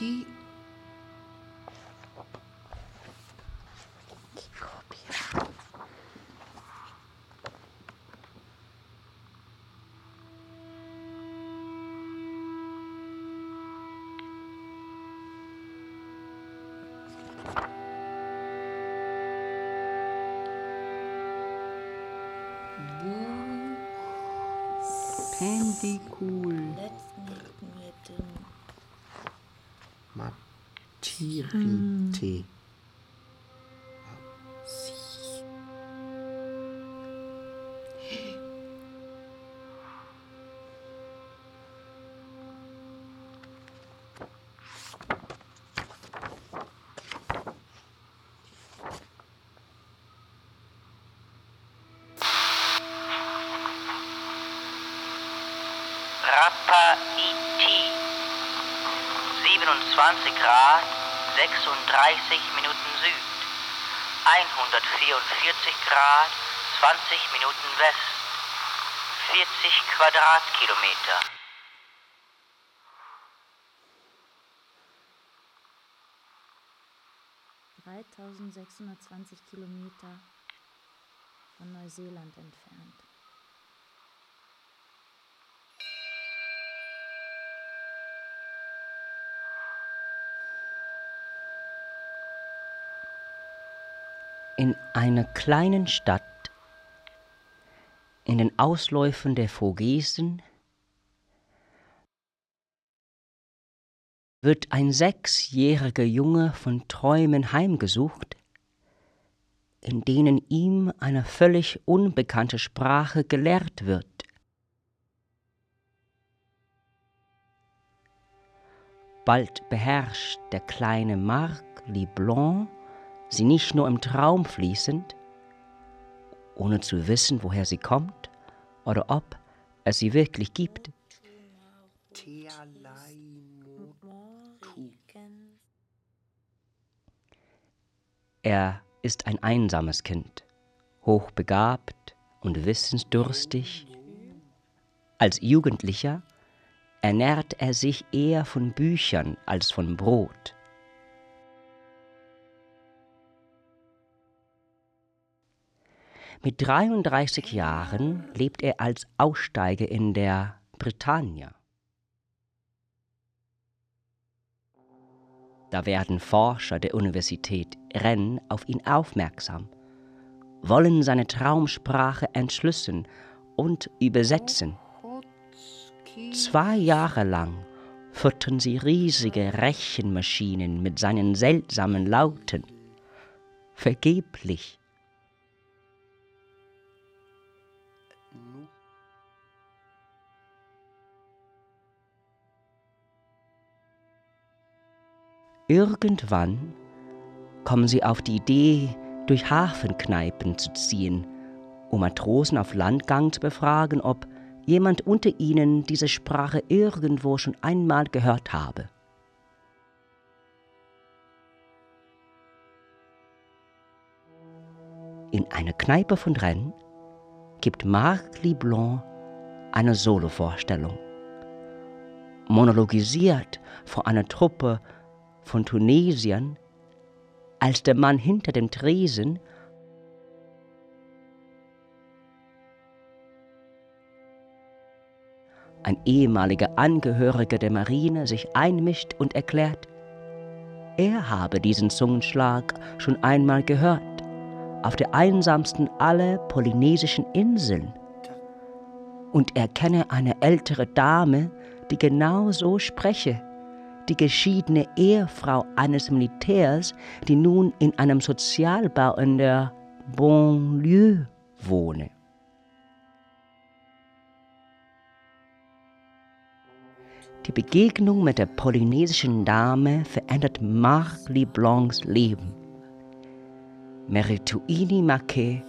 she Handy cool. Let's Sí, mm. Minuten Süd. 144 Grad, 20 Minuten West. 40 Quadratkilometer. dreitausendsechshundertzwanzig Kilometer von Neuseeland entfernt. In einer kleinen Stadt in den Ausläufern der Vogesen wird ein sechsjähriger Junge von Träumen heimgesucht, in denen ihm eine völlig unbekannte Sprache gelehrt wird. Bald beherrscht der kleine Marc Liblon sie nicht nur im Traum fließend, ohne zu wissen, woher sie kommt oder ob es sie wirklich gibt. Er ist ein einsames Kind, hochbegabt und wissensdurstig. Als Jugendlicher ernährt er sich eher von Büchern als von Brot. Mit 33 Jahren lebt er als Aussteiger in der Bretagne. Da werden Forscher der Universität Rennes auf ihn aufmerksam, wollen seine Traumsprache entschlüsseln und übersetzen. Zwei Jahre lang füttern sie riesige Rechenmaschinen mit seinen seltsamen Lauten. Vergeblich. Irgendwann kommen sie auf die Idee, durch Hafenkneipen zu ziehen, um Matrosen auf Landgang zu befragen, ob jemand unter ihnen diese Sprache irgendwo schon einmal gehört habe. In einer Kneipe von Rennes gibt Marc Liblon eine Solovorstellung. Monologisiert vor einer Truppe von Tunesiern, als der Mann hinter dem Tresen ein ehemaliger Angehöriger der Marine sich einmischt und erklärt, er habe diesen Zungenschlag schon einmal gehört, auf der einsamsten aller polynesischen Inseln. Und er kenne eine ältere Dame, die genau so spreche, die geschiedene Ehefrau eines Militärs, die nun in einem Sozialbau in der Bonlieu wohne. Die Begegnung mit der polynesischen Dame verändert Marc Leblancs Leben. Merituini Maquet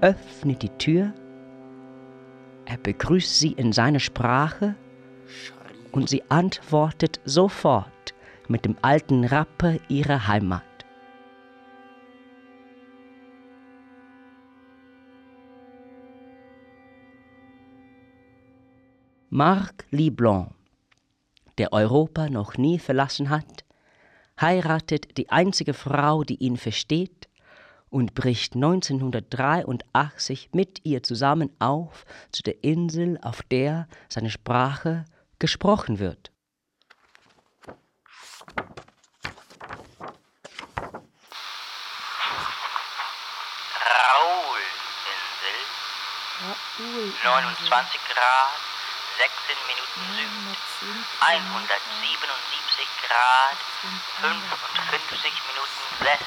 öffnet die Tür. Er begrüßt sie in seiner Sprache und sie antwortet sofort mit dem alten Rapper ihrer Heimat. Marc Leblanc, der Europa noch nie verlassen hat, heiratet die einzige Frau, die ihn versteht, und bricht 1983 mit ihr zusammen auf zu der Insel, auf der seine Sprache gesprochen wird. Raoul-Insel, Raoul. 29 Grad, 16 Minuten Süd, 177 Grad, 55 Minuten West,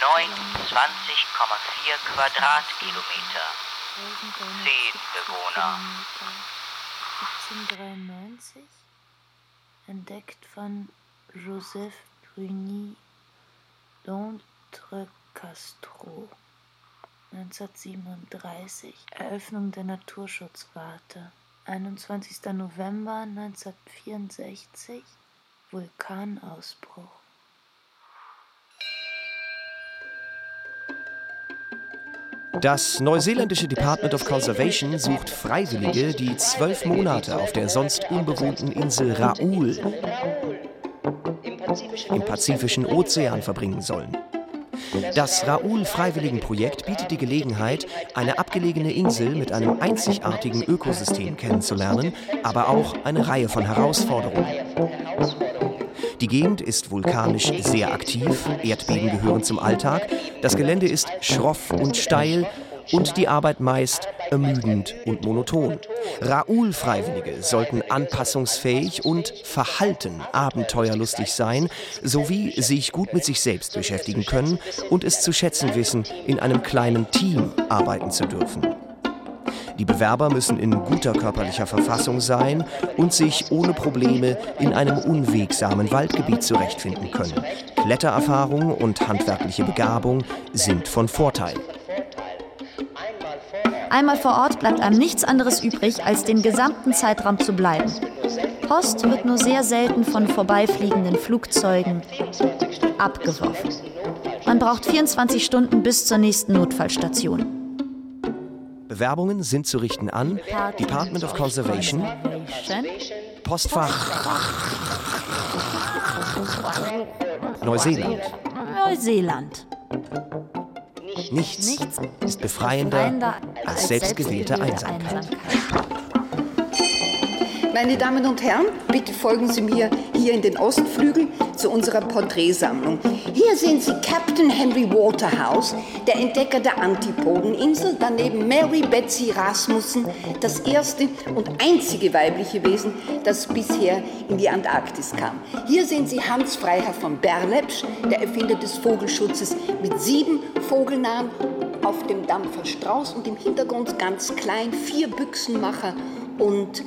29,4 Quadratkilometer, 10 Bewohner. 1793 entdeckt von Joseph Bruni d'Entrecasteaux. 1937 Eröffnung der Naturschutzwarte. 21. November 1964 Vulkanausbruch. Das neuseeländische Department of Conservation sucht Freiwillige, die zwölf Monate auf der sonst unbewohnten Insel Raoul im Pazifischen Ozean verbringen sollen. Das Raoul-Freiwilligenprojekt bietet die Gelegenheit, eine abgelegene Insel mit einem einzigartigen Ökosystem kennenzulernen, aber auch eine Reihe von Herausforderungen. Die Gegend ist vulkanisch sehr aktiv, Erdbeben gehören zum Alltag, das Gelände ist schroff und steil und die Arbeit meist ermüdend und monoton. Raoul-Freiwillige sollten anpassungsfähig und verhalten abenteuerlustig sein, sowie sich gut mit sich selbst beschäftigen können und es zu schätzen wissen, in einem kleinen Team arbeiten zu dürfen. Die Bewerber müssen in guter körperlicher Verfassung sein und sich ohne Probleme in einem unwegsamen Waldgebiet zurechtfinden können. Klettererfahrung und handwerkliche Begabung sind von Vorteil. Einmal vor Ort bleibt einem nichts anderes übrig, als den gesamten Zeitraum zu bleiben. Post wird nur sehr selten von vorbeifliegenden Flugzeugen abgeworfen. Man braucht 24 Stunden bis zur nächsten Notfallstation. Bewerbungen sind zu richten an Department of Conservation, Postfach Neuseeland. Neuseeland. Nichts, Nichts ist befreiender als selbstgewählte Einsamkeit. Meine Damen und Herren, bitte folgen Sie mir hier in den Ostflügel zu unserer Porträtsammlung. Hier sehen Sie Captain Henry Waterhouse, der Entdecker der Antipodeninsel, daneben Mary Betsy Rasmussen, das erste und einzige weibliche Wesen, das bisher in die Antarktis kam. Hier sehen Sie Hans Freiherr von Berlepsch, der Erfinder des Vogelschutzes, mit sieben Vogelnamen auf dem Dampfer Strauß und im Hintergrund ganz klein vier Büchsenmacher und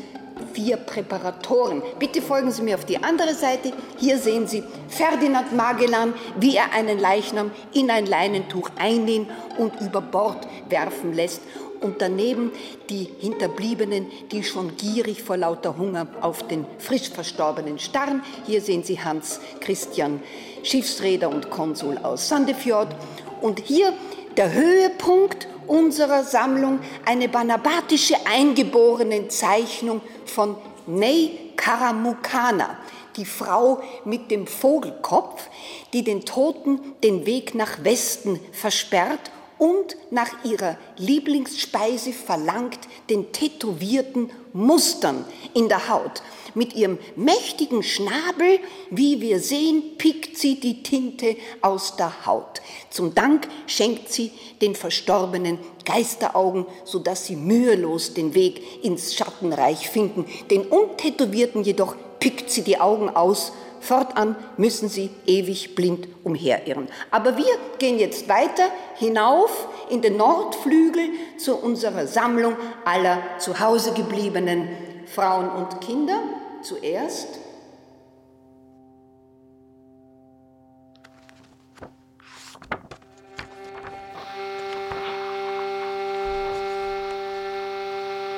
vier Präparatoren. Bitte folgen Sie mir auf die andere Seite. Hier sehen Sie Ferdinand Magellan, wie er einen Leichnam in ein Leinentuch einnähen und über Bord werfen lässt. Und daneben die Hinterbliebenen, die schon gierig vor lauter Hunger auf den frisch Verstorbenen starren. Hier sehen Sie Hans Christian, Schiffsräder und Konsul aus Sandefjord. Und hier der Höhepunkt unserer Sammlung, eine banabatische eingeborene Zeichnung von Ney Karamukana, die Frau mit dem Vogelkopf, die den Toten den Weg nach Westen versperrt und nach ihrer Lieblingsspeise verlangt, den tätowierten Mustern in der Haut. Mit ihrem mächtigen Schnabel, wie wir sehen, pickt sie die Tinte aus der Haut. Zum Dank schenkt sie den Verstorbenen Geisteraugen, sodass sie mühelos den Weg ins Schattenreich finden. Den Untätowierten jedoch pickt sie die Augen aus. Fortan müssen sie ewig blind umherirren. Aber wir gehen jetzt weiter hinauf in den Nordflügel zu unserer Sammlung aller zu Hause gebliebenen Frauen und Kinder. Zuerst?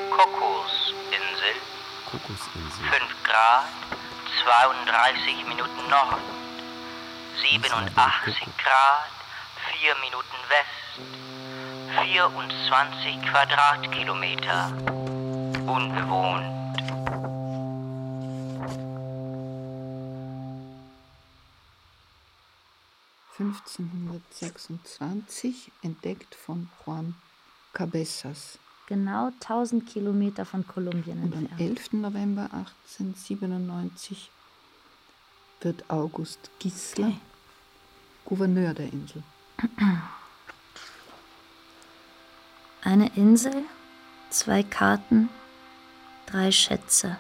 Kokosinsel, Kokosinsel. 5 Grad, 32 Minuten Nord, 87 Grad, 4 Minuten West, 24 Quadratkilometer, unbewohnt. 1526 entdeckt von Juan Cabezas. Genau 1000 Kilometer von Kolumbien Und am entfernt. 11. November 1897 wird August Gisler Okay. Gouverneur der Insel. Eine Insel, zwei Karten, drei Schätze.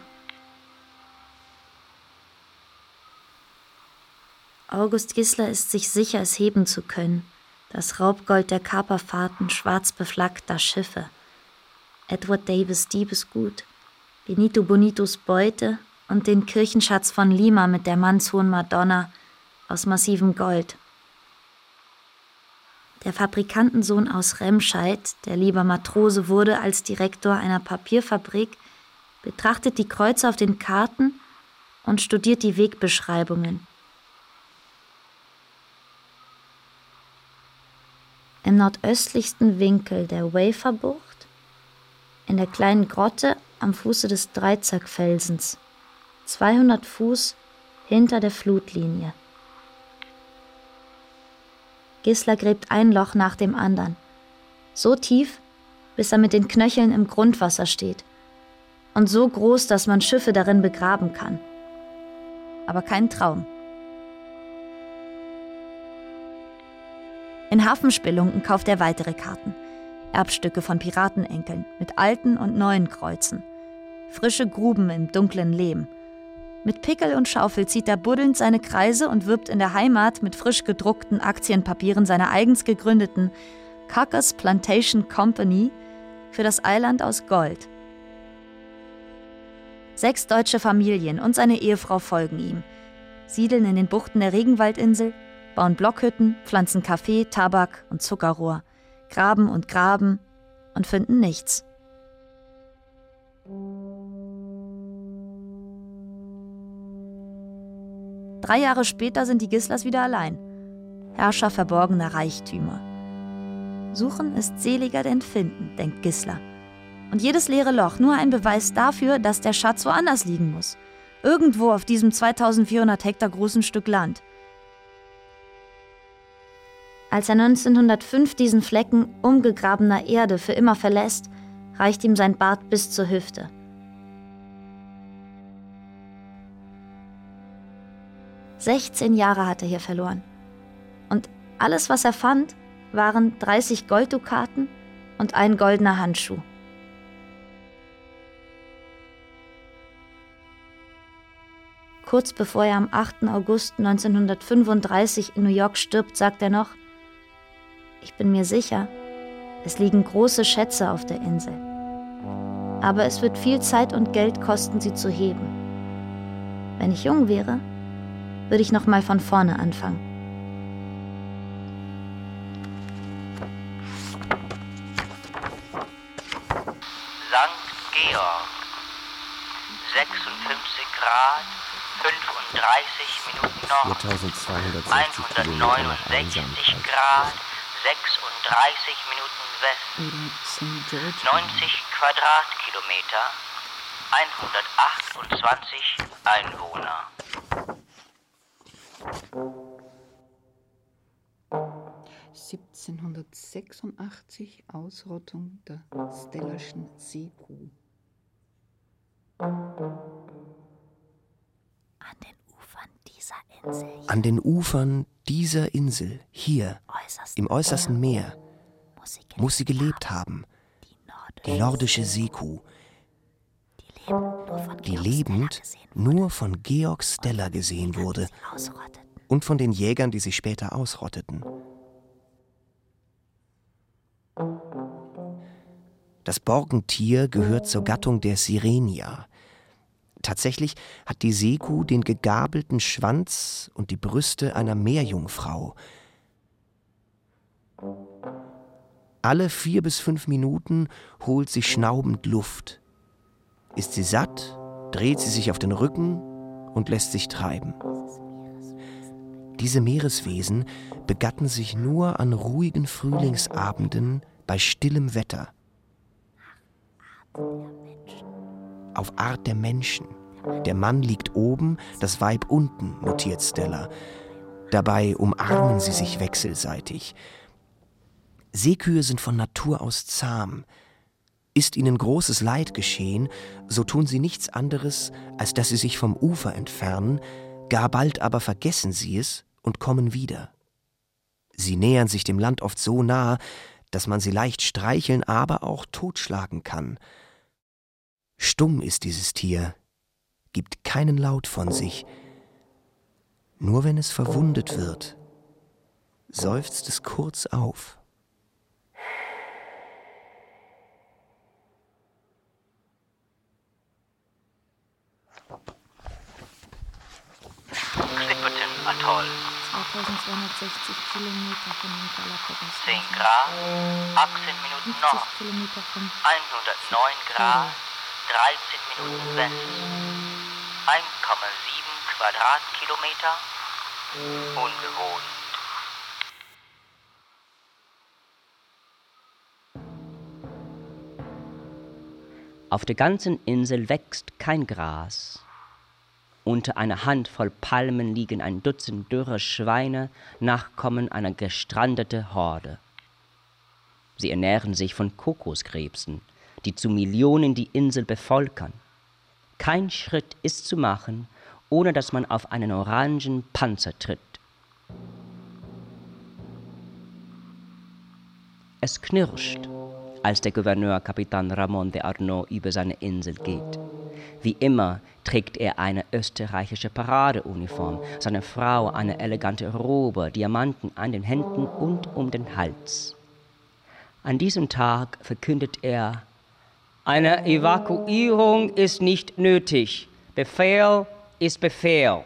August Gisler ist sich sicher, es heben zu können. Das Raubgold der Kaperfahrten schwarz beflaggter Schiffe. Edward Davis Diebesgut, Benito Bonitos Beute und den Kirchenschatz von Lima mit der mannshohen Madonna aus massivem Gold. Der Fabrikantensohn aus Remscheid, der lieber Matrose wurde als Direktor einer Papierfabrik, betrachtet die Kreuze auf den Karten und studiert die Wegbeschreibungen. Im nordöstlichsten Winkel der Waferbucht, in der kleinen Grotte am Fuße des Dreizackfelsens, 200 Fuß hinter der Flutlinie. Gisler gräbt ein Loch nach dem anderen. So tief, bis er mit den Knöcheln im Grundwasser steht. Und so groß, dass man Schiffe darin begraben kann. Aber kein Traum. In Hafenspelunken kauft er weitere Karten. Erbstücke von Piratenenkeln mit alten und neuen Kreuzen. Frische Gruben im dunklen Lehm. Mit Pickel und Schaufel zieht er buddelnd seine Kreise und wirbt in der Heimat mit frisch gedruckten Aktienpapieren seiner eigens gegründeten Cuckers Plantation Company für das Eiland aus Gold. Sechs deutsche Familien und seine Ehefrau folgen ihm, siedeln in den Buchten der Regenwaldinsel, bauen Blockhütten, pflanzen Kaffee, Tabak und Zuckerrohr, graben und graben und finden nichts. Drei Jahre später sind die Gislers wieder allein. Herrscher verborgener Reichtümer. Suchen ist seliger denn finden, denkt Gisler. Und jedes leere Loch nur ein Beweis dafür, dass der Schatz woanders liegen muss. Irgendwo auf diesem 2400 Hektar großen Stück Land. Als er 1905 diesen Flecken umgegrabener Erde für immer verlässt, reicht ihm sein Bart bis zur Hüfte. Sechzehn Jahre hat er hier verloren. Und alles, was er fand, waren 30 Golddukaten und ein goldener Handschuh. Kurz bevor er am 8. August 1935 in New York stirbt, sagt er noch, ich bin mir sicher, es liegen große Schätze auf der Insel. Aber es wird viel Zeit und Geld kosten, sie zu heben. Wenn ich jung wäre, würde ich noch mal von vorne anfangen. St. Georg, 56 Grad, 35 Minuten Nord, 4260 Kilometer nach 169 Einsamkeit. Grad, 36 Minuten West, Oder St. George. 90 Quadratkilometer, 128 Einwohner. 1786 Ausrottung der Stellerschen Seekuh. An den Ufern dieser Insel, An den Ufern dieser Insel, hier, im äußersten Meer, muss sie gelebt haben. Die nordische Seekuh, die lebend nur von Georg Steller gesehen wurde und von den Jägern, die sie später ausrotteten. Das Borgentier gehört zur Gattung der Sirenia. Tatsächlich hat die Seekuh den gegabelten Schwanz und die Brüste einer Meerjungfrau. Alle vier bis fünf Minuten holt sie schnaubend Luft. Ist sie satt, dreht sie sich auf den Rücken und lässt sich treiben. Diese Meereswesen begatten sich nur an ruhigen Frühlingsabenden bei stillem Wetter. Auf Art der Menschen. Der Mann liegt oben, das Weib unten, notiert Stella. Dabei umarmen sie sich wechselseitig. Seekühe sind von Natur aus zahm. Ist ihnen großes Leid geschehen, so tun sie nichts anderes, als dass sie sich vom Ufer entfernen, gar bald aber vergessen sie es und kommen wieder. Sie nähern sich dem Land oft so nah, dass man sie leicht streicheln, aber auch totschlagen kann. Stumm ist dieses Tier, gibt keinen Laut von sich. Nur wenn es verwundet wird, seufzt es kurz auf. Clipperton Atoll. 2260 Kilometer von den Galapagos. 10 Grad, 18 Minuten 50 Nord, Kilometer von 109 Grad, 13 Minuten West, 1,7 Quadratkilometer, unbewohnt. Auf der ganzen Insel wächst kein Gras. Unter einer Handvoll Palmen liegen ein Dutzend dürre Schweine, Nachkommen einer gestrandeten Horde. Sie ernähren sich von Kokoskrebsen, die zu Millionen die Insel bevölkern. Kein Schritt ist zu machen, ohne dass man auf einen orangen Panzer tritt. Es knirscht, als der Gouverneur Kapitan Ramon de Arnaud über seine Insel geht. Wie immer trägt er eine österreichische Paradeuniform, seine Frau eine elegante Robe, Diamanten an den Händen und um den Hals. An diesem Tag verkündet er, eine Evakuierung ist nicht nötig. Befehl ist Befehl.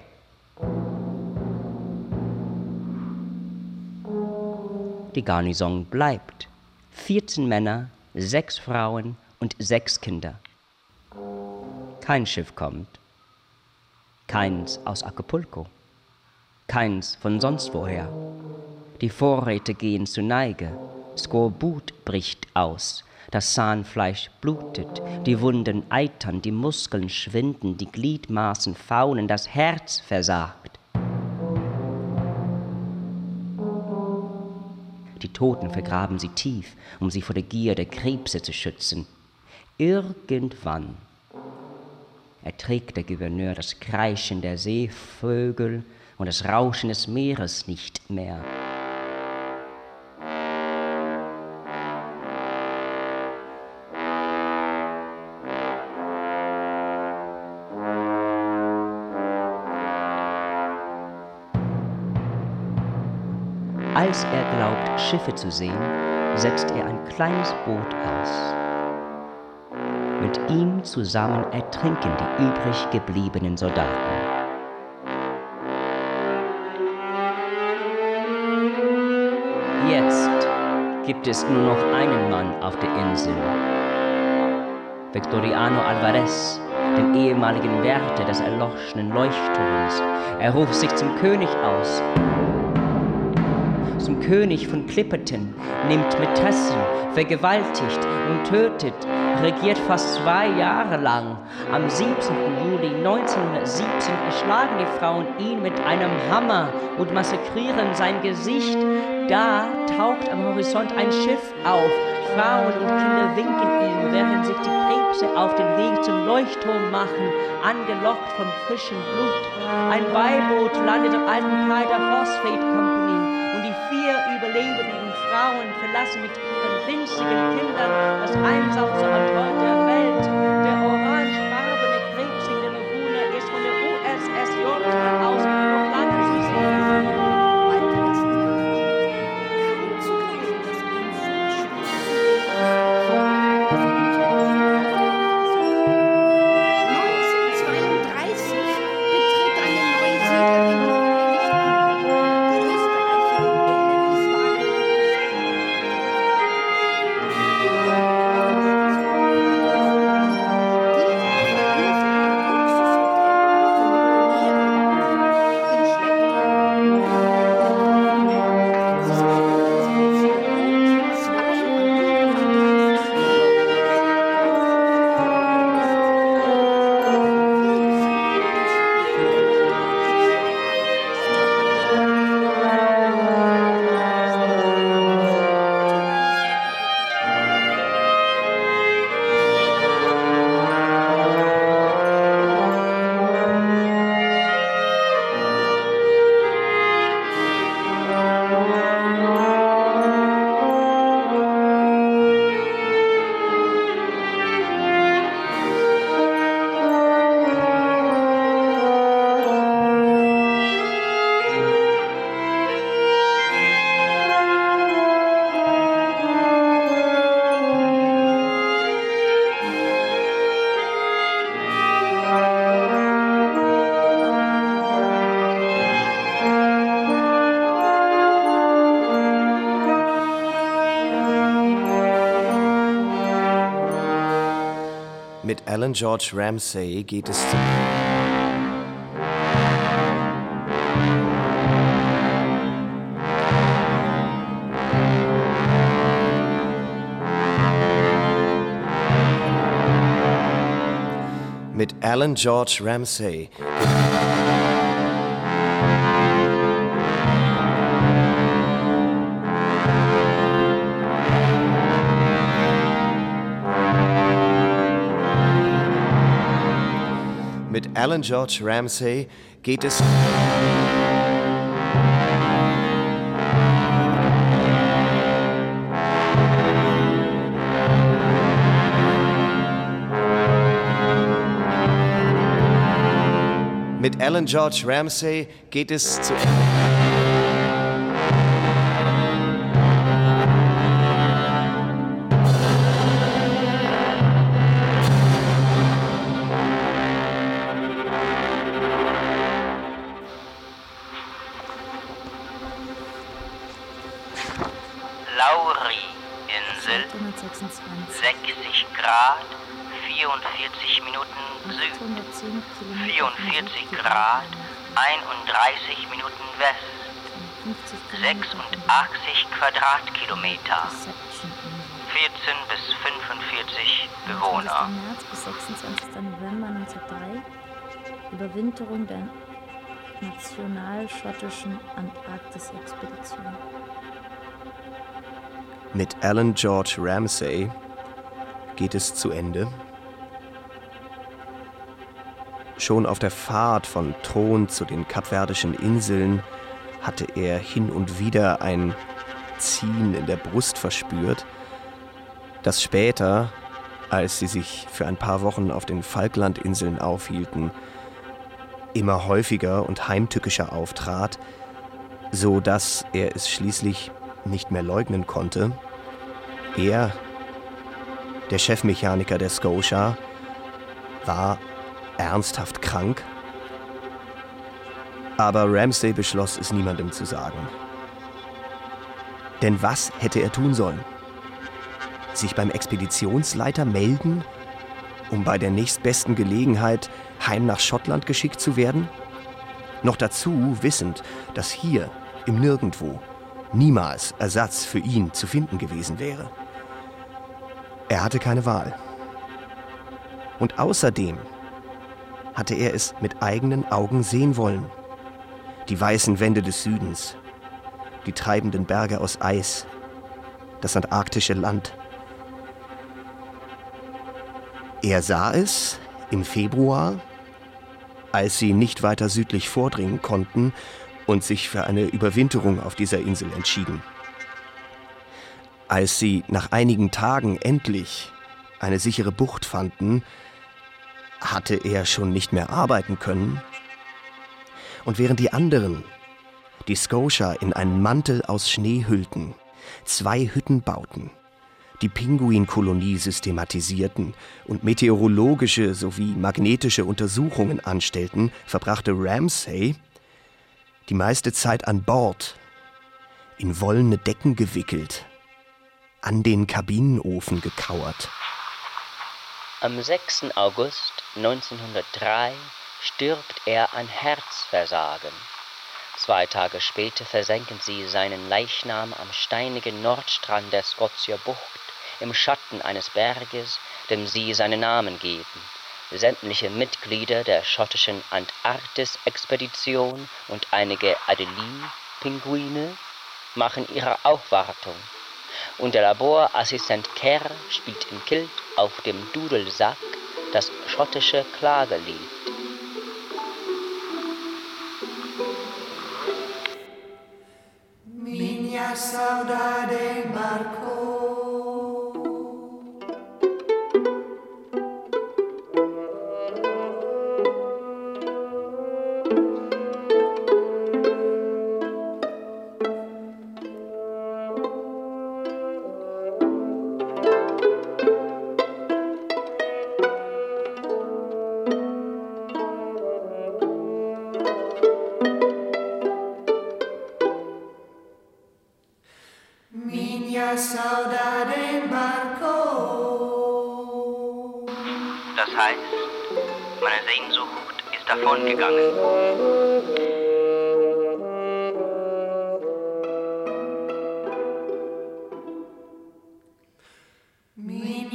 Die Garnison bleibt. 14 Männer, sechs Frauen und sechs Kinder. Kein Schiff kommt. Keins aus Acapulco. Keins von sonst woher. Die Vorräte gehen zu Neige. Skorbut bricht aus. Das Zahnfleisch blutet, die Wunden eitern, die Muskeln schwinden, die Gliedmaßen faulen, das Herz versagt. Die Toten vergraben sie tief, um sie vor der Gier der Krebse zu schützen. Irgendwann erträgt der Gouverneur das Kreischen der Seevögel und das Rauschen des Meeres nicht mehr. Als er glaubt, Schiffe zu sehen, setzt er ein kleines Boot aus. Mit ihm zusammen ertrinken die übrig gebliebenen Soldaten. Jetzt gibt es nur noch einen Mann auf der Insel. Victoriano Alvarez, den ehemaligen Wärter des erloschenen Leuchtturms. Er ruft sich zum König aus. Zum König von Clipperton, nimmt Mätressen, vergewaltigt und tötet, regiert fast zwei Jahre lang. Am 17. Juli 1917 erschlagen die Frauen ihn mit einem Hammer und massakrieren sein Gesicht. Da taucht am Horizont ein Schiff auf. Frauen und Kinder winken ihm, während sich die Krebse auf den Weg zum Leuchtturm machen, angelockt vom frischen Blut. Ein Beiboot landet am alten Kai der verlassen mit ihren winzigen Kindern das einsamste Ort der Welt. Der orangefarbene Alan George Ramsay geht es zu. Mit Alan George Ramsay. Alan George Ramsay geht es. Mit Alan George Ramsay geht es zu. 86 Quadratkilometer, Reception Insel. 14 bis 45 20. Bewohner. März bis 26. November 1903 Überwinterung der national-schottischen Antarktis-Expedition. Mit Alan George Ramsay geht es zu Ende. Schon auf der Fahrt von Thron zu den Kapverdischen Inseln hatte er hin und wieder ein Ziehen in der Brust verspürt, das später, als sie sich für ein paar Wochen auf den Falklandinseln aufhielten, immer häufiger und heimtückischer auftrat, so dass er es schließlich nicht mehr leugnen konnte. Er, der Chefmechaniker der Scotia, war ernsthaft krank. Aber Ramsay beschloss es niemandem zu sagen. Denn was hätte er tun sollen? Sich beim Expeditionsleiter melden, um bei der nächstbesten Gelegenheit heim nach Schottland geschickt zu werden? Noch dazu wissend, dass hier im Nirgendwo niemals Ersatz für ihn zu finden gewesen wäre. Er hatte keine Wahl. Und außerdem hatte er es mit eigenen Augen sehen wollen. Die weißen Wände des Südens, die treibenden Berge aus Eis, das antarktische Land. Er sah es im Februar, als sie nicht weiter südlich vordringen konnten und sich für eine Überwinterung auf dieser Insel entschieden. Als sie nach einigen Tagen endlich eine sichere Bucht fanden, hatte er schon nicht mehr arbeiten können. Und während die anderen die Scotia in einen Mantel aus Schnee hüllten, zwei Hütten bauten, die Pinguinkolonie systematisierten und meteorologische sowie magnetische Untersuchungen anstellten, verbrachte Ramsay die meiste Zeit an Bord, in wollene Decken gewickelt, an den Kabinenofen gekauert. Am 6. August 1903 stirbt er an Herzversagen. Zwei Tage später versenken sie seinen Leichnam am steinigen Nordstrand der Scotia Bucht im Schatten eines Berges, dem sie seinen Namen geben. Sämtliche Mitglieder der schottischen Antarktis-Expedition und einige Adelie-Pinguine machen ihre Aufwartung. Und der Laborassistent Kerr spielt in Kilt auf dem Dudelsack das schottische Klagelied. Saudade embarcou.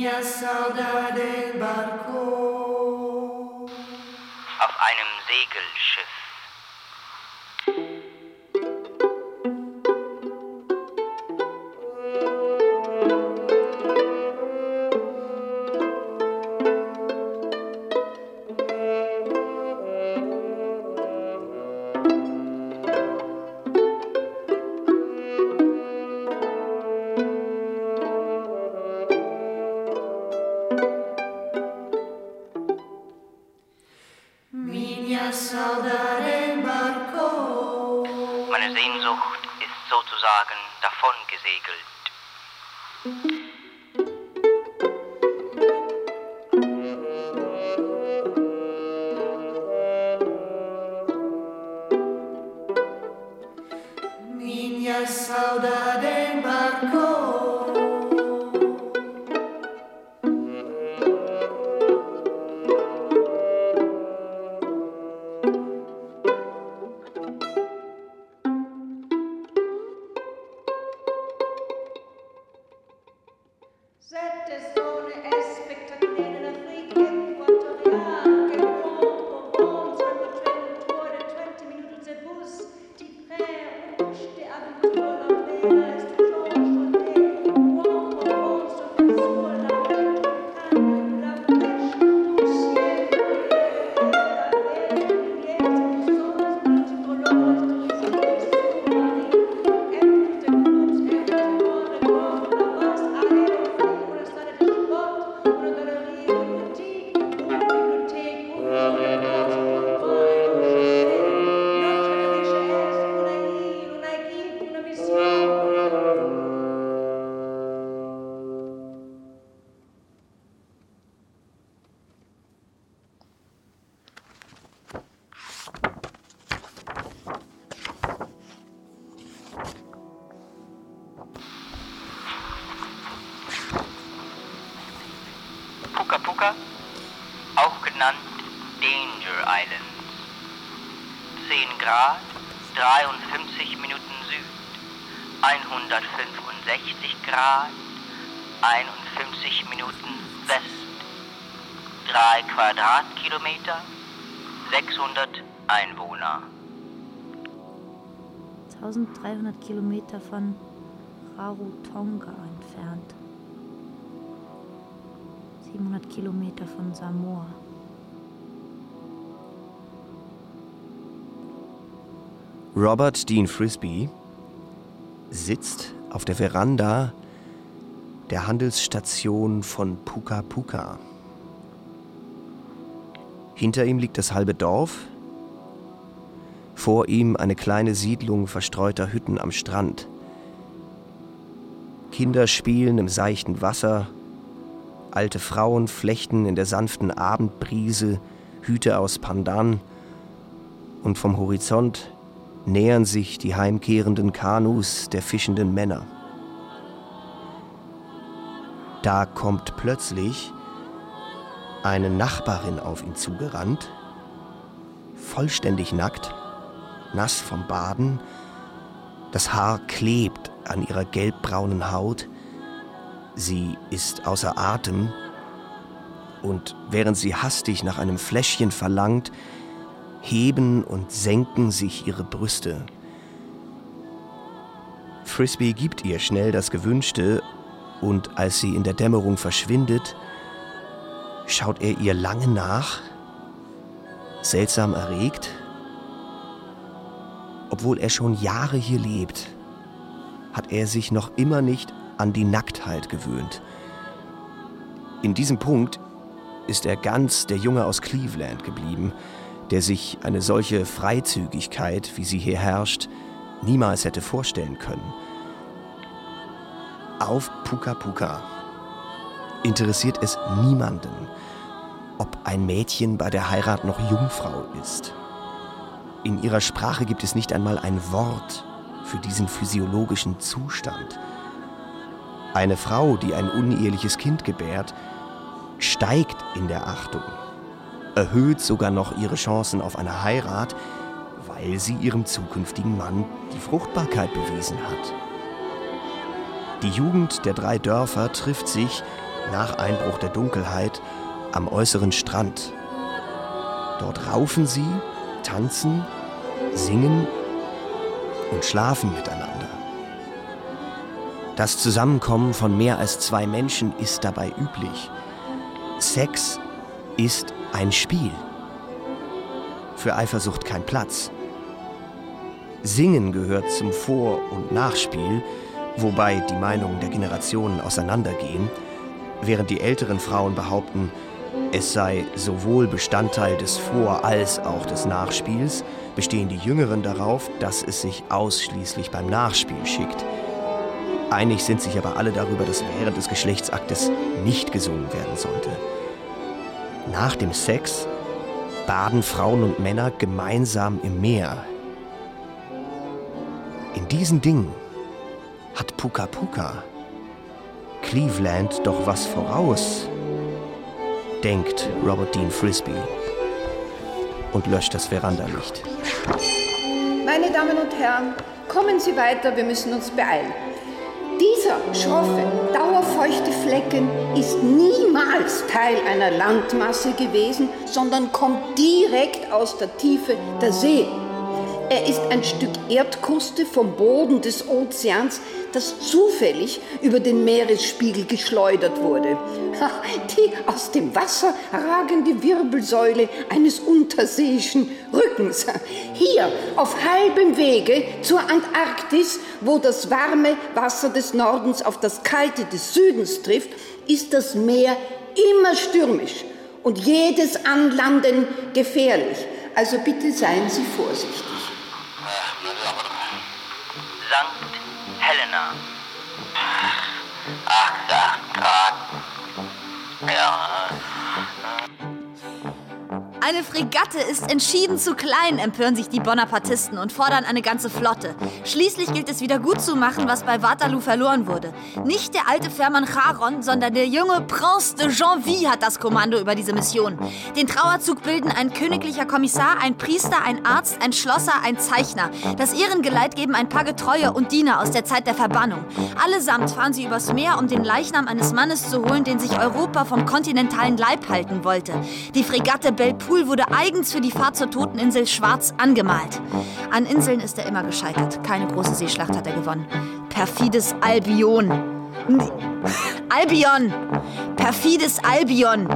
Minha saudade embarcou Auf einem Segelschiff. Kilometer von Rarotonga entfernt. 700 Kilometer von Samoa. Robert Dean Frisbee sitzt auf der Veranda der Handelsstation von Puka Puka. Hinter ihm liegt das halbe Dorf, vor ihm eine kleine Siedlung verstreuter Hütten am Strand. Kinder spielen im seichten Wasser, alte Frauen flechten in der sanften Abendbrise Hüte aus Pandan und vom Horizont nähern sich die heimkehrenden Kanus der fischenden Männer. Da kommt plötzlich eine Nachbarin auf ihn zugerannt, vollständig nackt, nass vom Baden, das Haar klebt an ihrer gelbbraunen Haut, sie ist außer Atem und während sie hastig nach einem Fläschchen verlangt, heben und senken sich ihre Brüste. Frisbee gibt ihr schnell das Gewünschte und als sie in der Dämmerung verschwindet, schaut er ihr lange nach, seltsam erregt. Obwohl er schon Jahre hier lebt, hat er sich noch immer nicht an die Nacktheit gewöhnt. In diesem Punkt ist er ganz der Junge aus Cleveland geblieben, der sich eine solche Freizügigkeit, wie sie hier herrscht, niemals hätte vorstellen können. Auf Puka Puka interessiert es niemanden, ob ein Mädchen bei der Heirat noch Jungfrau ist. In ihrer Sprache gibt es nicht einmal ein Wort für diesen physiologischen Zustand. Eine Frau, die ein uneheliches Kind gebärt, steigt in der Achtung, erhöht sogar noch ihre Chancen auf eine Heirat, weil sie ihrem zukünftigen Mann die Fruchtbarkeit bewiesen hat. Die Jugend der drei Dörfer trifft sich nach Einbruch der Dunkelheit am äußeren Strand. Dort raufen sie, tanzen, singen und schlafen miteinander. Das Zusammenkommen von mehr als zwei Menschen ist dabei üblich. Sex ist ein Spiel. Für Eifersucht kein Platz. Singen gehört zum Vor- und Nachspiel, wobei die Meinungen der Generationen auseinandergehen, während die älteren Frauen behaupten, es sei sowohl Bestandteil des Vor- als auch des Nachspiels, bestehen die Jüngeren darauf, dass es sich ausschließlich beim Nachspiel schickt. Einig sind sich aber alle darüber, dass während des Geschlechtsaktes nicht gesungen werden sollte. Nach dem Sex baden Frauen und Männer gemeinsam im Meer. In diesen Dingen hat Puka Puka Cleveland doch was voraus, denkt Robert Dean Frisbee und löscht das Verandalicht. Meine Damen und Herren, kommen Sie weiter, wir müssen uns beeilen. Dieser schroffe, dauerfeuchte Flecken ist niemals Teil einer Landmasse gewesen, sondern kommt direkt aus der Tiefe der See. Er ist ein Stück Erdkruste vom Boden des Ozeans, das zufällig über den Meeresspiegel geschleudert wurde. Die aus dem Wasser ragende Wirbelsäule eines unterseeischen Rückens. Hier auf halbem Wege zur Antarktis, wo das warme Wasser des Nordens auf das kalte des Südens trifft, ist das Meer immer stürmisch und jedes Anlanden gefährlich. Also bitte seien Sie vorsichtig. Sankt Helena. 8, 8 Grad. Ja. Eine Fregatte ist entschieden zu klein, empören sich die Bonapartisten und fordern eine ganze Flotte. Schließlich gilt es wieder gut zu machen, was bei Waterloo verloren wurde. Nicht der alte Fährmann Charon, sondern der junge Prince de Janville hat das Kommando über diese Mission. Den Trauerzug bilden ein königlicher Kommissar, ein Priester, ein Arzt, ein Schlosser, ein Zeichner. Das Ehrengeleit geben ein paar Getreue und Diener aus der Zeit der Verbannung. Allesamt fahren sie übers Meer, um den Leichnam eines Mannes zu holen, den sich Europa vom kontinentalen Leib halten wollte. Die Fregatte Belpool wurde eigens für die Fahrt zur Toteninsel schwarz angemalt. An Inseln ist er immer gescheitert. Keine große Seeschlacht hat er gewonnen. Perfides Albion. Albion! Perfides Albion!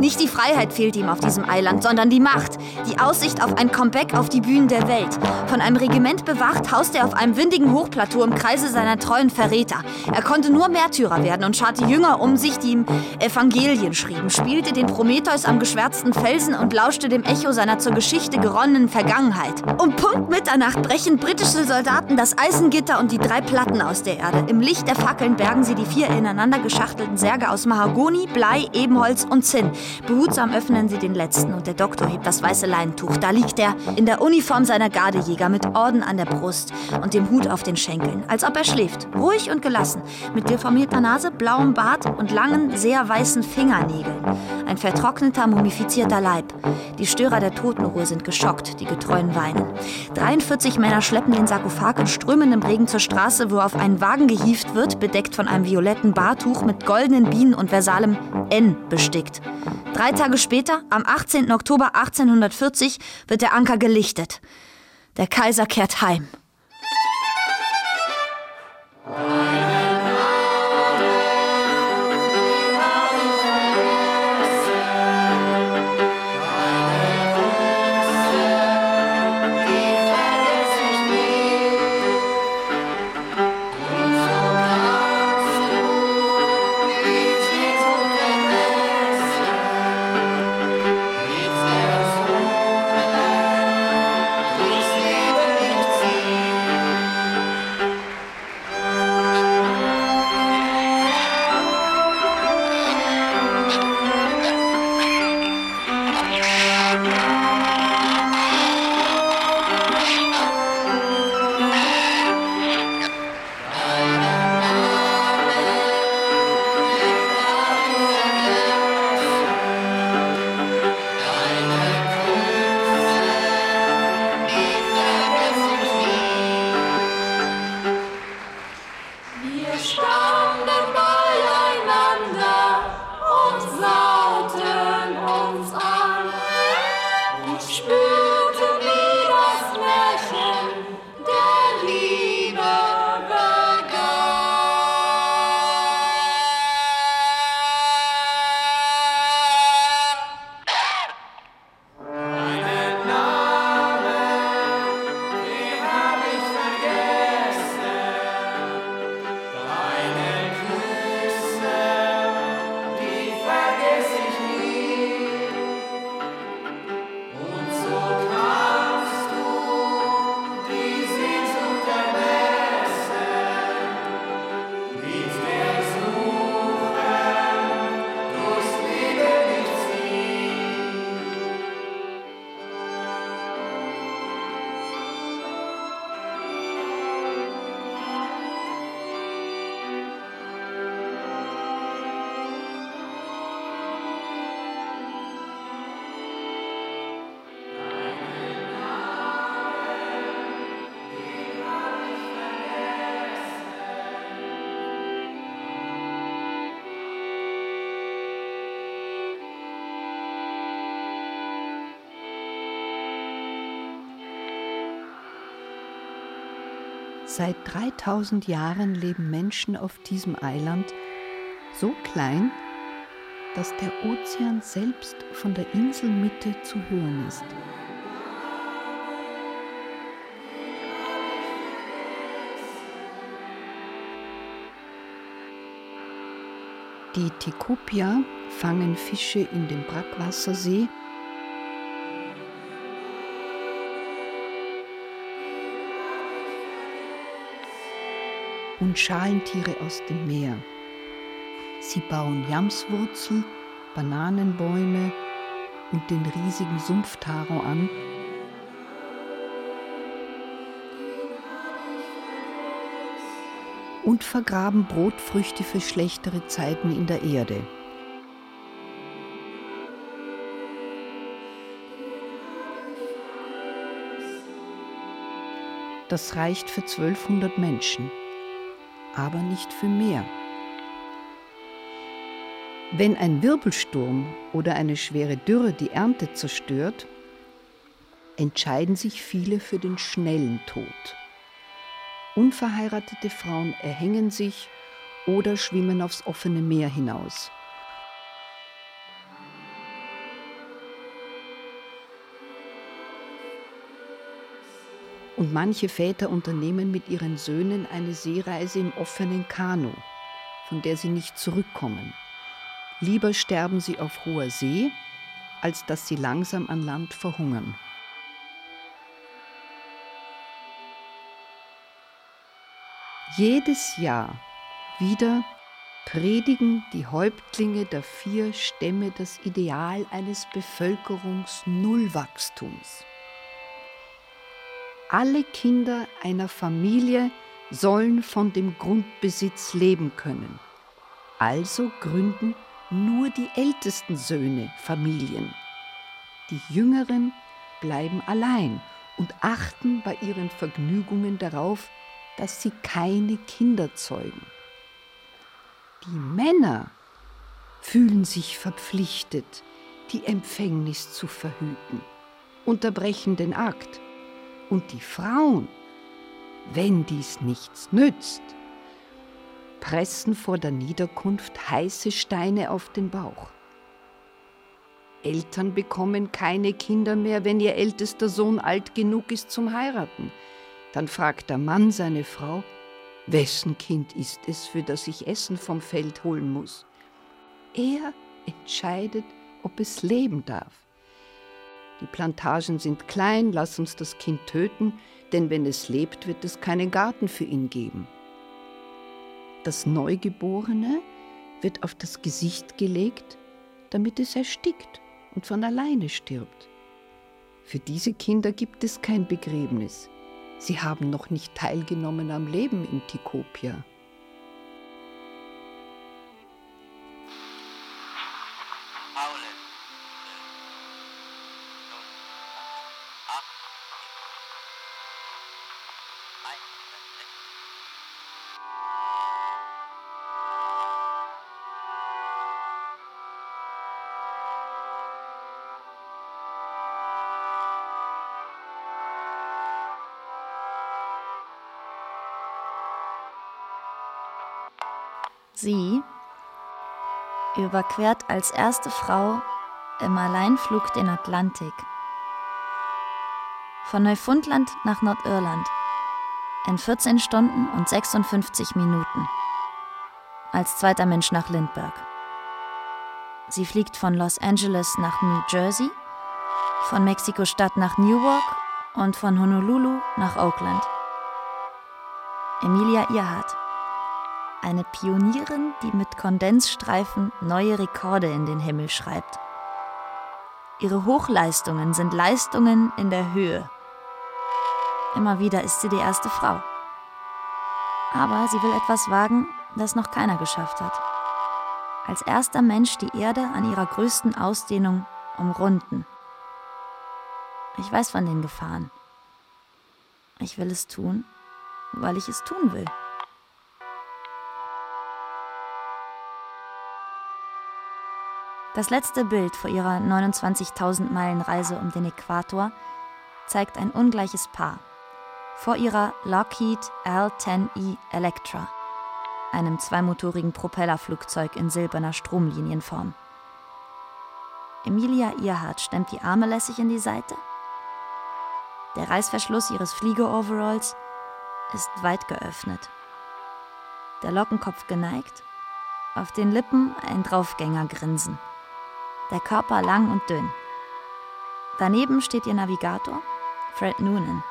Nicht die Freiheit fehlt ihm auf diesem Eiland, sondern die Macht. Die Aussicht auf ein Comeback auf die Bühnen der Welt. Von einem Regiment bewacht, haust er auf einem windigen Hochplateau im Kreise seiner treuen Verräter. Er konnte nur Märtyrer werden und scharte Jünger um sich, die ihm Evangelien schrieben, spielte den Prometheus am geschwärzten Felsen und lauschte dem Echo seiner zur Geschichte geronnenen Vergangenheit. Um Punkt Mitternacht brechen britische Soldaten das Eisengitter und die drei Platten aus der Erde. Im Licht der Fackeln bergen sie die vier ineinander geschachtelten Särge aus Mahagoni, Blei, Ebenholz und Zinn. Behutsam öffnen sie den letzten und der Doktor hebt das weiße Leintuch. Da liegt er in der Uniform seiner Gardejäger mit Orden an der Brust und dem Hut auf den Schenkeln, als ob er schläft, ruhig und gelassen, mit deformierter Nase, blauem Bart und langen, sehr weißen Fingernägeln. Ein vertrockneter, mumifizierter Leib. Die Störer der Totenruhe sind geschockt, die Getreuen weinen. 43 Männer schleppen den Sarkophag in strömendem Regen zur Straße, wo auf einen Wagen gehievt wird, bedeckt von einem violetten Bartuch mit goldenen Bienen und versalem N bestickt. Drei Tage später, am 18. Oktober 1840, wird der Anker gelichtet. Der Kaiser kehrt heim. Seit 3000 Jahren leben Menschen auf diesem Eiland so klein, dass der Ozean selbst von der Inselmitte zu hören ist. Die Tikopia fangen Fische in dem Brackwassersee und Schalentiere aus dem Meer. Sie bauen Jamswurzel, Bananenbäume und den riesigen Sumpftaro an. Und vergraben Brotfrüchte für schlechtere Zeiten in der Erde. Das reicht für 1200 Menschen, aber nicht für mehr. Wenn ein Wirbelsturm oder eine schwere Dürre die Ernte zerstört, entscheiden sich viele für den schnellen Tod. Unverheiratete Frauen erhängen sich oder schwimmen aufs offene Meer hinaus. Und manche Väter unternehmen mit ihren Söhnen eine Seereise im offenen Kanu, von der sie nicht zurückkommen. Lieber sterben sie auf hoher See, als dass sie langsam an Land verhungern. Jedes Jahr wieder predigen die Häuptlinge der vier Stämme das Ideal eines Bevölkerungsnullwachstums. Alle Kinder einer Familie sollen von dem Grundbesitz leben können. Also gründen nur die ältesten Söhne Familien. Die jüngeren bleiben allein und achten bei ihren Vergnügungen darauf, dass sie keine Kinder zeugen. Die Männer fühlen sich verpflichtet, die Empfängnis zu verhüten, unterbrechen den Akt. Und die Frauen, wenn dies nichts nützt, pressen vor der Niederkunft heiße Steine auf den Bauch. Eltern bekommen keine Kinder mehr, wenn ihr ältester Sohn alt genug ist zum Heiraten. Dann fragt der Mann seine Frau, wessen Kind ist es, für das ich Essen vom Feld holen muss? Er entscheidet, ob es leben darf. Die Plantagen sind klein, lass uns das Kind töten, denn wenn es lebt, wird es keinen Garten für ihn geben. Das Neugeborene wird auf das Gesicht gelegt, damit es erstickt und von alleine stirbt. Für diese Kinder gibt es kein Begräbnis. Sie haben noch nicht teilgenommen am Leben in Tikopia. Sie überquert als erste Frau im Alleinflug den Atlantik. Von Neufundland nach Nordirland in 14 Stunden und 56 Minuten. Als zweiter Mensch nach Lindbergh. Sie fliegt von Los Angeles nach New Jersey, von Mexiko-Stadt nach Newark und von Honolulu nach Oakland. Emilia Earhart eine Pionierin, die mit Kondensstreifen neue Rekorde in den Himmel schreibt. Ihre Hochleistungen sind Leistungen in der Höhe. Immer wieder ist sie die erste Frau. Aber sie will etwas wagen, das noch keiner geschafft hat. Als erster Mensch die Erde an ihrer größten Ausdehnung umrunden. Ich weiß von den Gefahren. Ich will es tun, weil ich es tun will. Das letzte Bild vor ihrer 29.000 Meilen Reise um den Äquator zeigt ein ungleiches Paar. vor ihrer Lockheed L-10E Electra, einem zweimotorigen Propellerflugzeug in silberner Stromlinienform. Emilia Earhart stemmt die Arme lässig in die Seite. Der Reißverschluss ihres Fliegeroveralls ist weit geöffnet. Der Lockenkopf geneigt, auf den Lippen ein Draufgängergrinsen. Der Körper lang und dünn. Daneben steht ihr Navigator, Fred Noonan,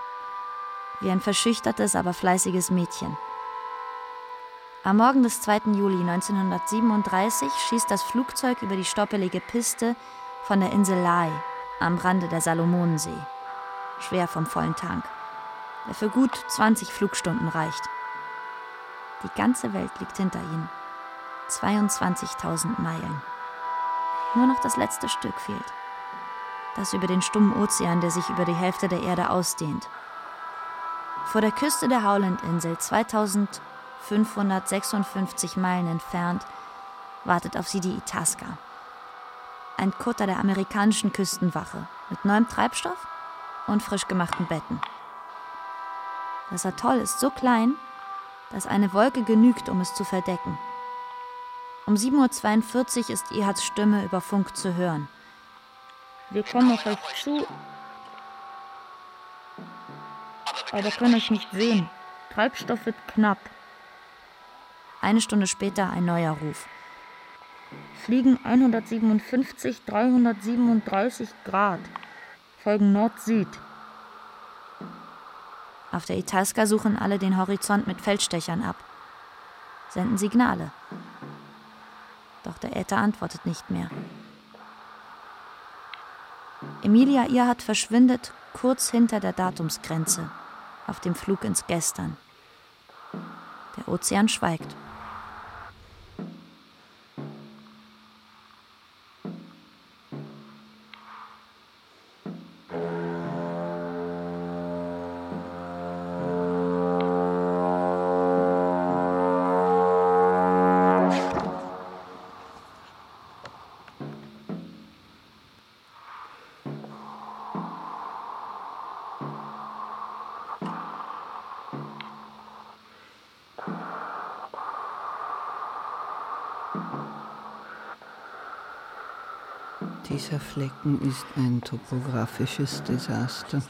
wie ein verschüchtertes, aber fleißiges Mädchen. Am Morgen des 2. Juli 1937 schießt das Flugzeug über die stoppelige Piste von der Insel Lai am Rande der Salomonensee, schwer vom vollen Tank, der für gut 20 Flugstunden reicht. Die ganze Welt liegt hinter ihnen. 22.000 Meilen. Nur noch das letzte Stück fehlt. Das über den stummen Ozean, der sich über die Hälfte der Erde ausdehnt. Vor der Küste der Howland-Insel, 2556 Meilen entfernt, wartet auf sie die Itasca. Ein Kutter der amerikanischen Küstenwache mit neuem Treibstoff und frisch gemachten Betten. Das Atoll ist so klein, dass eine Wolke genügt, um es zu verdecken. Um 7.42 Uhr ist Ehards Stimme über Funk zu hören. Wir kommen auf euch zu, aber können euch nicht sehen. Treibstoff wird knapp. Eine Stunde später ein neuer Ruf. Fliegen 157, 337 Grad. Folgen Nord-Süd. Auf der Italska suchen alle den Horizont mit Feldstechern ab. Senden Signale. Doch der Äther antwortet nicht mehr. Emilia Irhat verschwindet kurz hinter der Datumsgrenze auf dem Flug ins Gestern. Der Ozean schweigt. Dieser Flecken ist ein topografisches Desaster.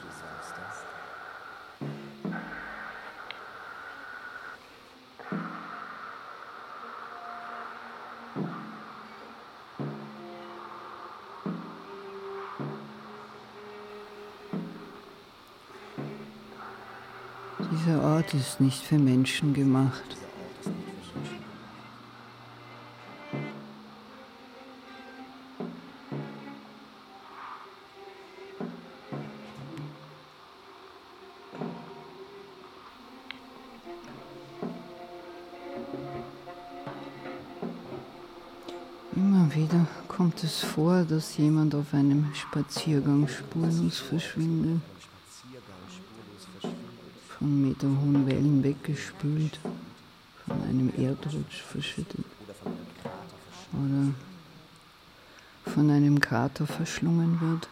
Dieser Ort ist nicht für Menschen gemacht. Dass jemand auf einem Spaziergang spurlos verschwindet. Von meterhohen Wellen weggespült, von einem Erdrutsch verschüttet oder von einem Krater verschlungen wird.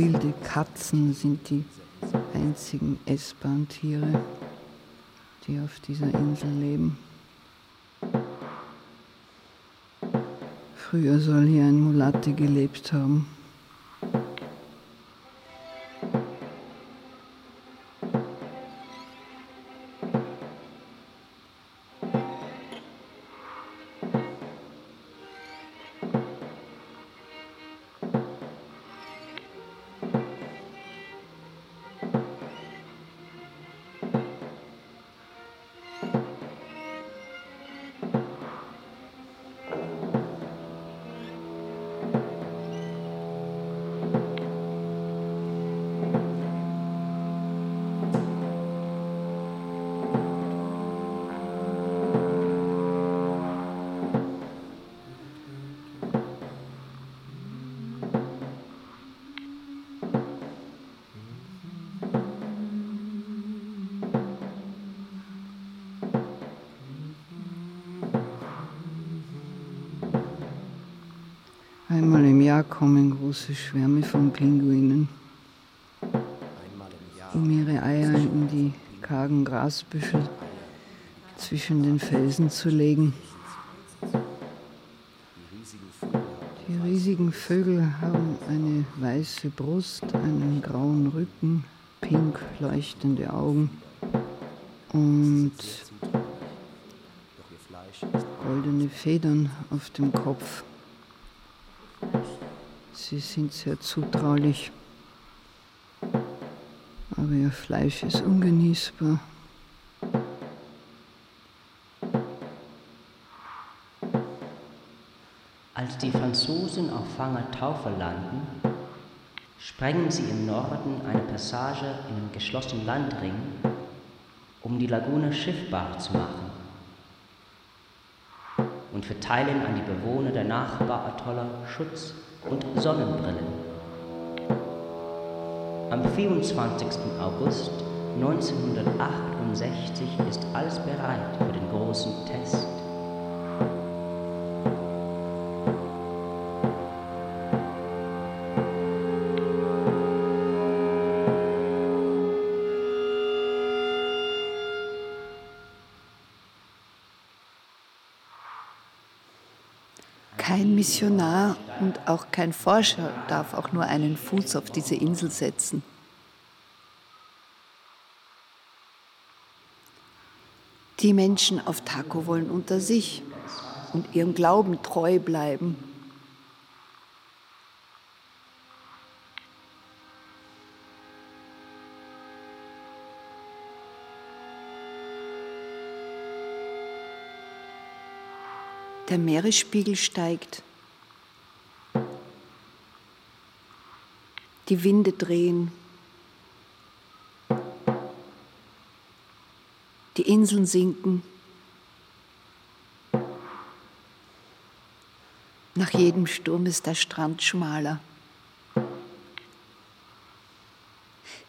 Wilde Katzen sind die einzigen essbaren Tiere, die auf dieser Insel leben. Früher soll hier ein Mulatte gelebt haben. Einmal im Jahr kommen große Schwärme von Pinguinen, um ihre Eier in die kargen Grasbüschel zwischen den Felsen zu legen. Die riesigen Vögel haben eine weiße Brust, einen grauen Rücken, pink leuchtende Augen und goldene Federn auf dem Kopf. Sie sind sehr zutraulich, aber ihr Fleisch ist ungenießbar. Als die Franzosen auf Fangertaufe landen, sprengen sie im Norden eine Passage in den geschlossenen Landring, um die Lagune schiffbar zu machen und verteilen an die Bewohner der Nachbaratolle Schutz und Sonnenbrillen. Am 24. August 1968 ist alles bereit für den großen Test. Kein Missionar und auch kein Forscher darf auch nur einen Fuß auf diese Insel setzen. Die Menschen auf Taco wollen unter sich und ihrem Glauben treu bleiben. Der Meeresspiegel steigt. Die Winde drehen. Die Inseln sinken. Nach jedem Sturm ist der Strand schmaler.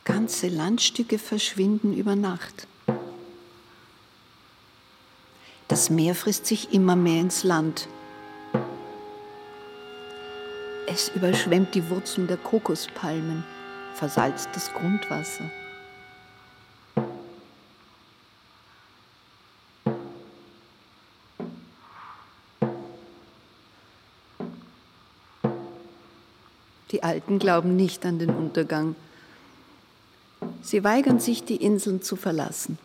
Ganze Landstücke verschwinden über Nacht. Das Meer frisst sich immer mehr ins Land. Es überschwemmt die Wurzeln der Kokospalmen, versalzt das Grundwasser. Die Alten glauben nicht an den Untergang. Sie weigern sich, die Inseln zu verlassen.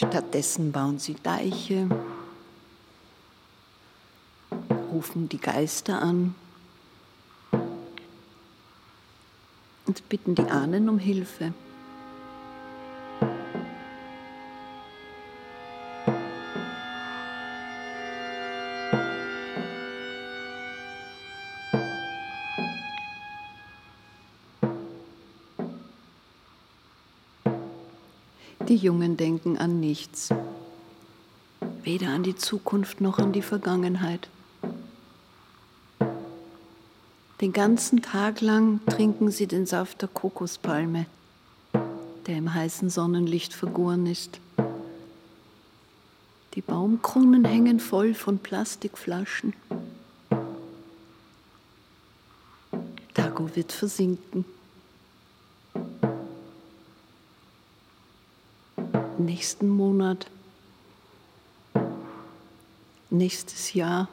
Stattdessen bauen sie Deiche, rufen die Geister an und bitten die Ahnen um Hilfe. Die Jungen denken an nichts, weder an die Zukunft noch an die Vergangenheit. Den ganzen Tag lang trinken sie den Saft der Kokospalme, der im heißen Sonnenlicht vergoren ist. Die Baumkronen hängen voll von Plastikflaschen. Dago wird versinken. Nächsten Monat, nächstes Jahr